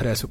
Expresso.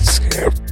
scared.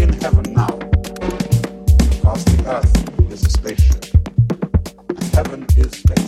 in heaven now because the earth is a spaceship and heaven is space.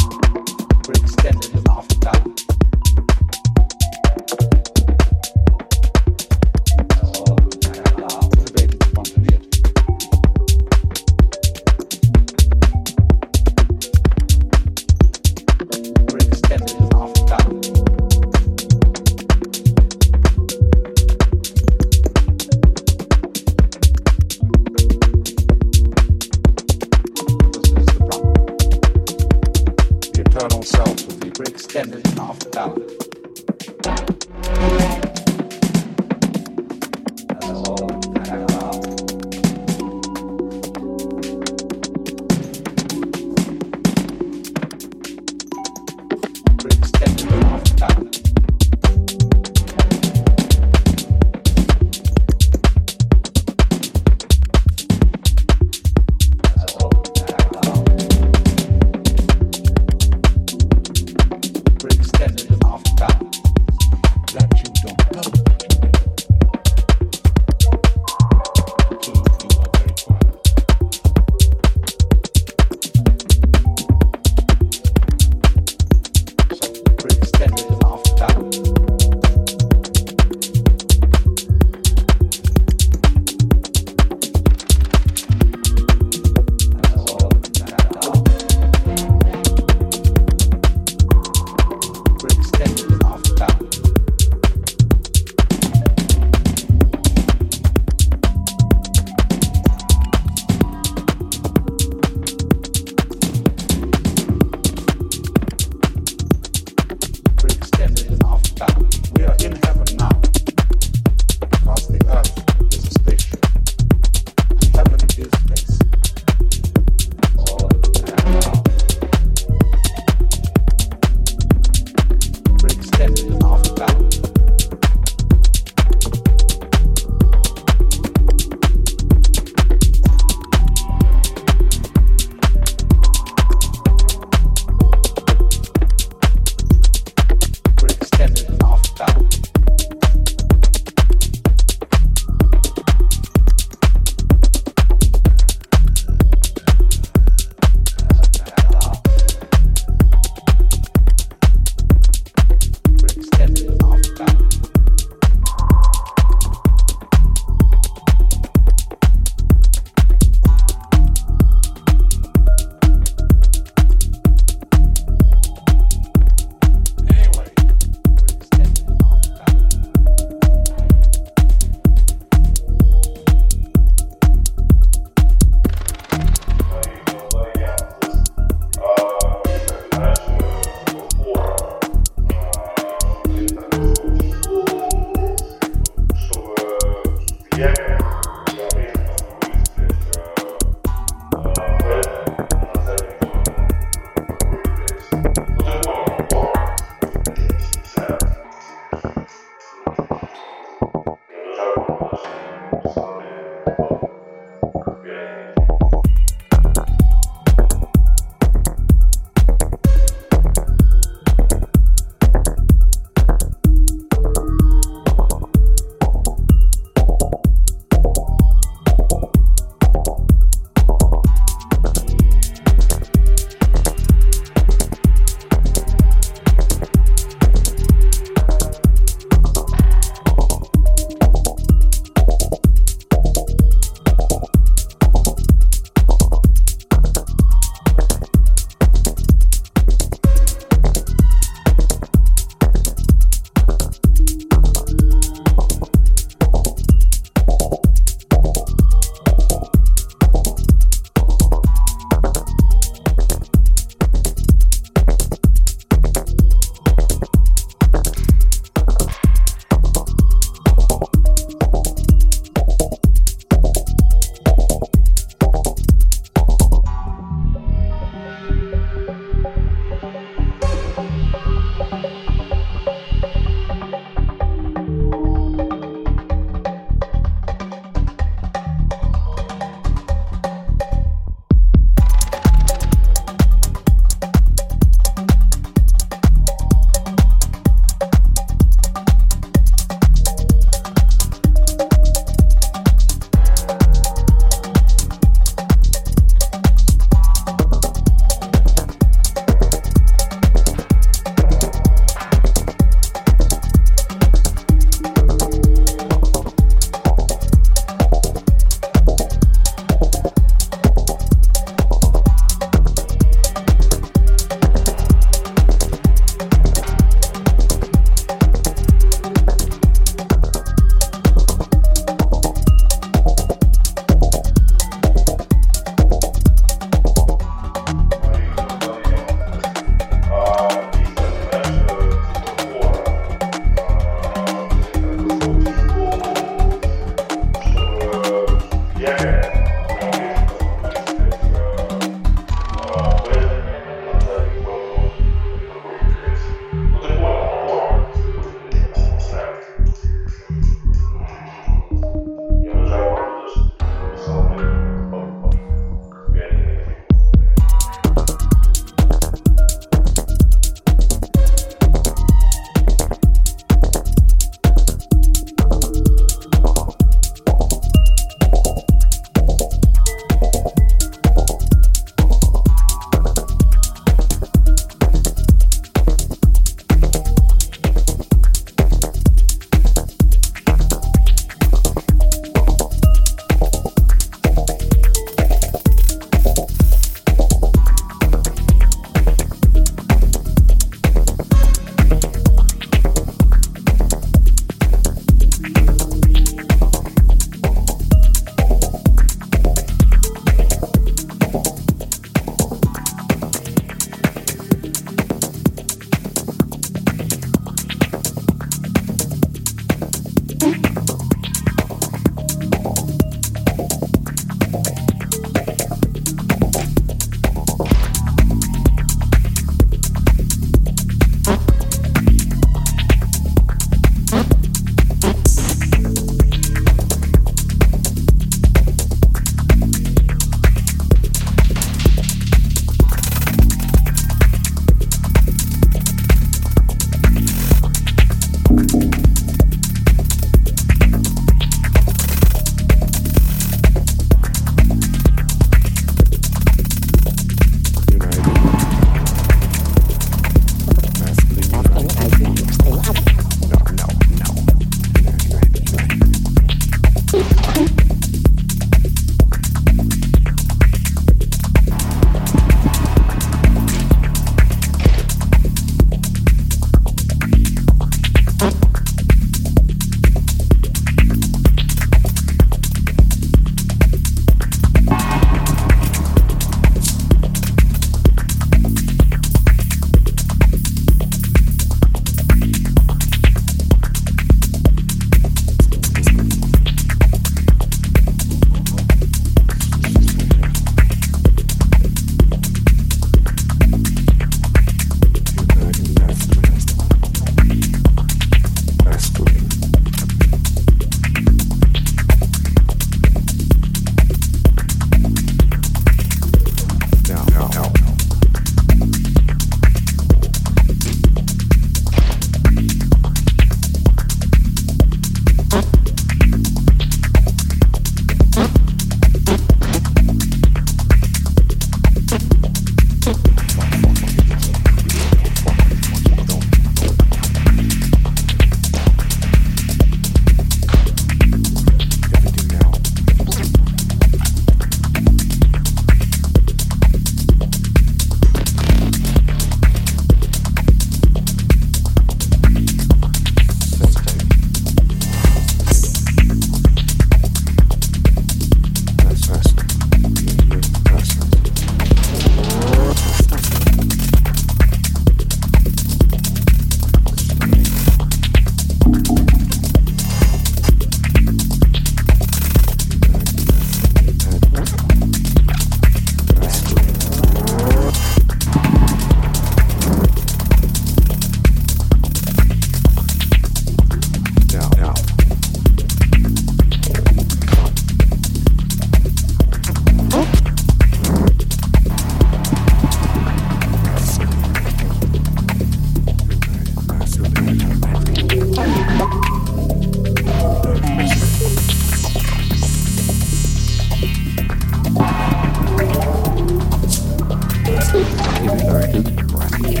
Thank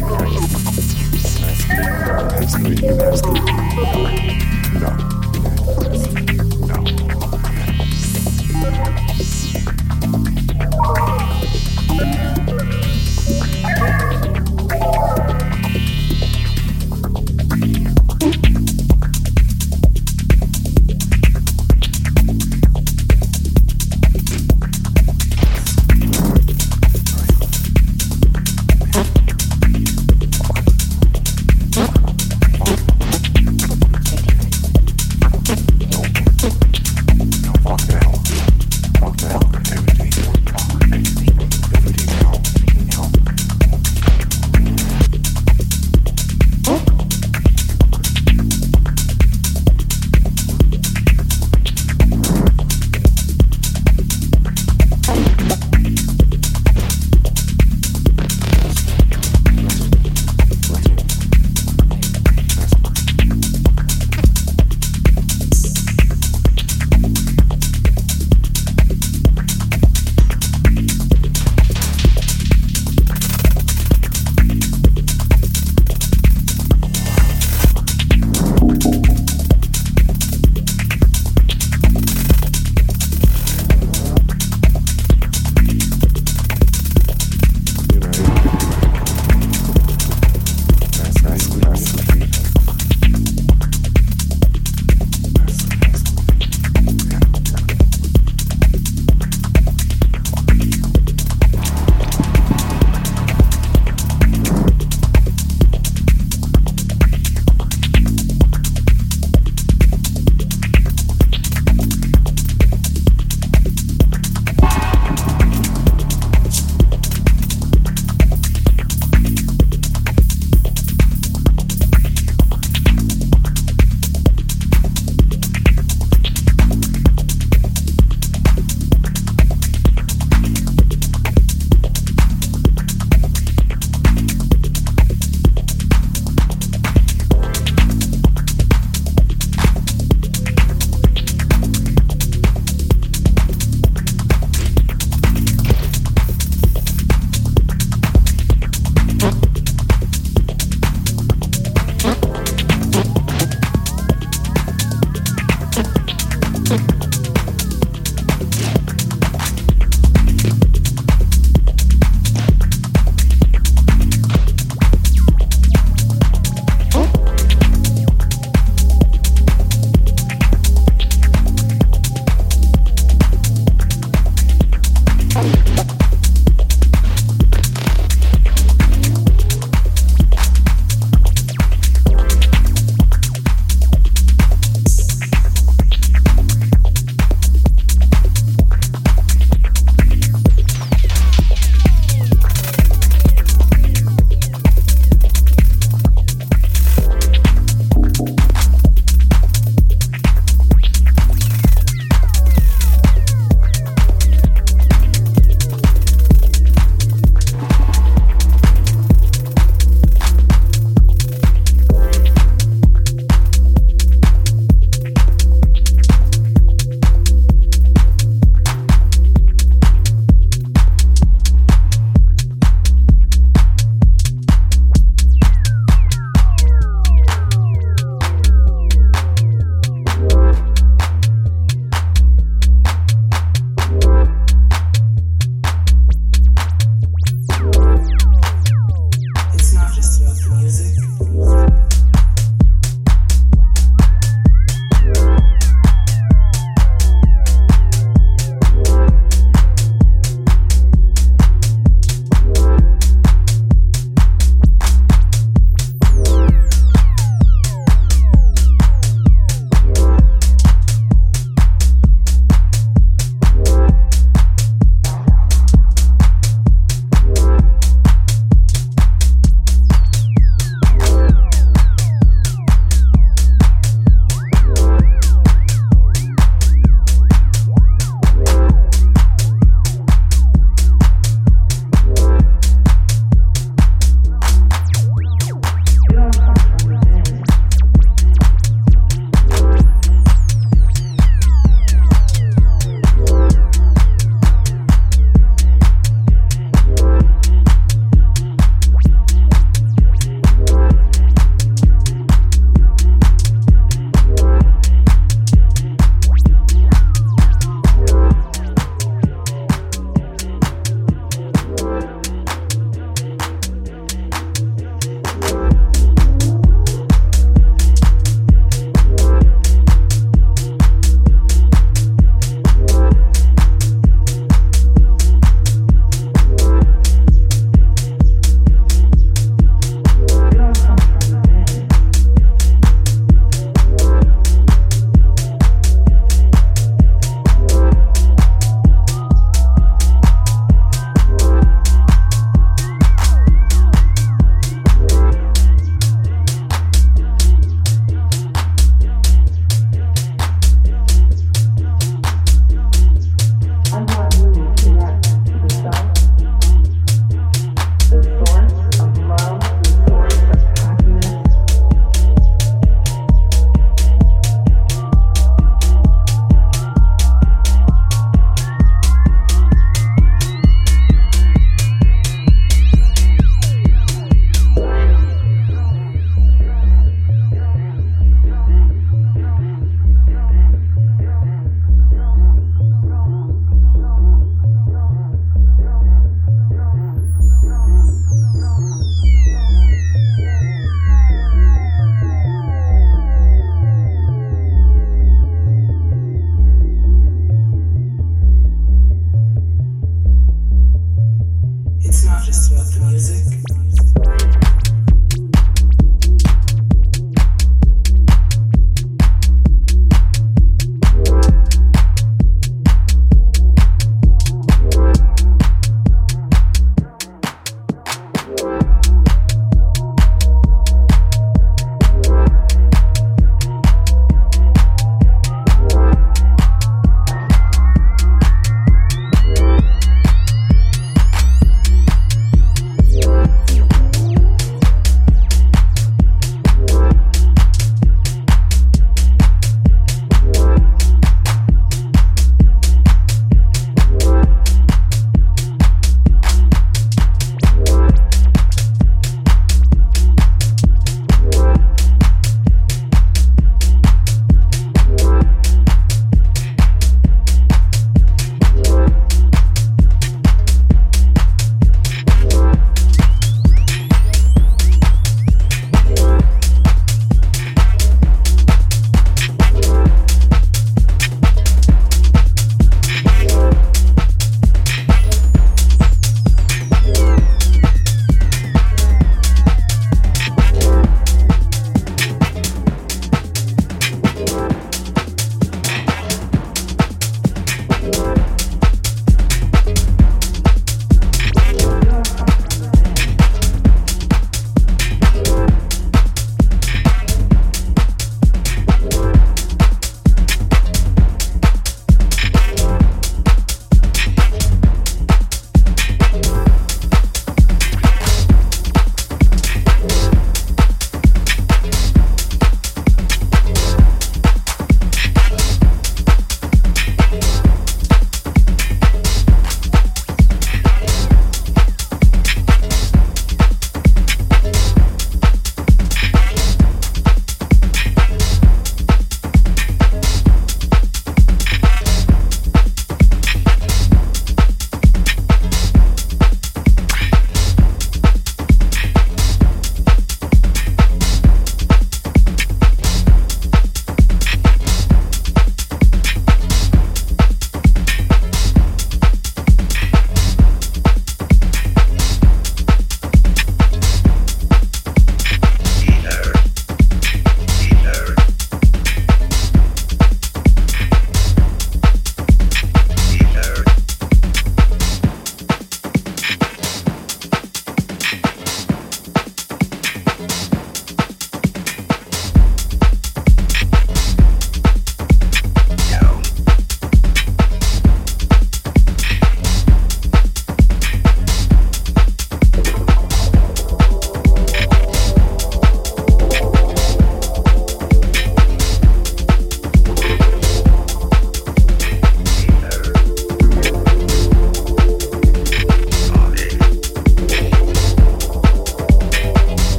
you.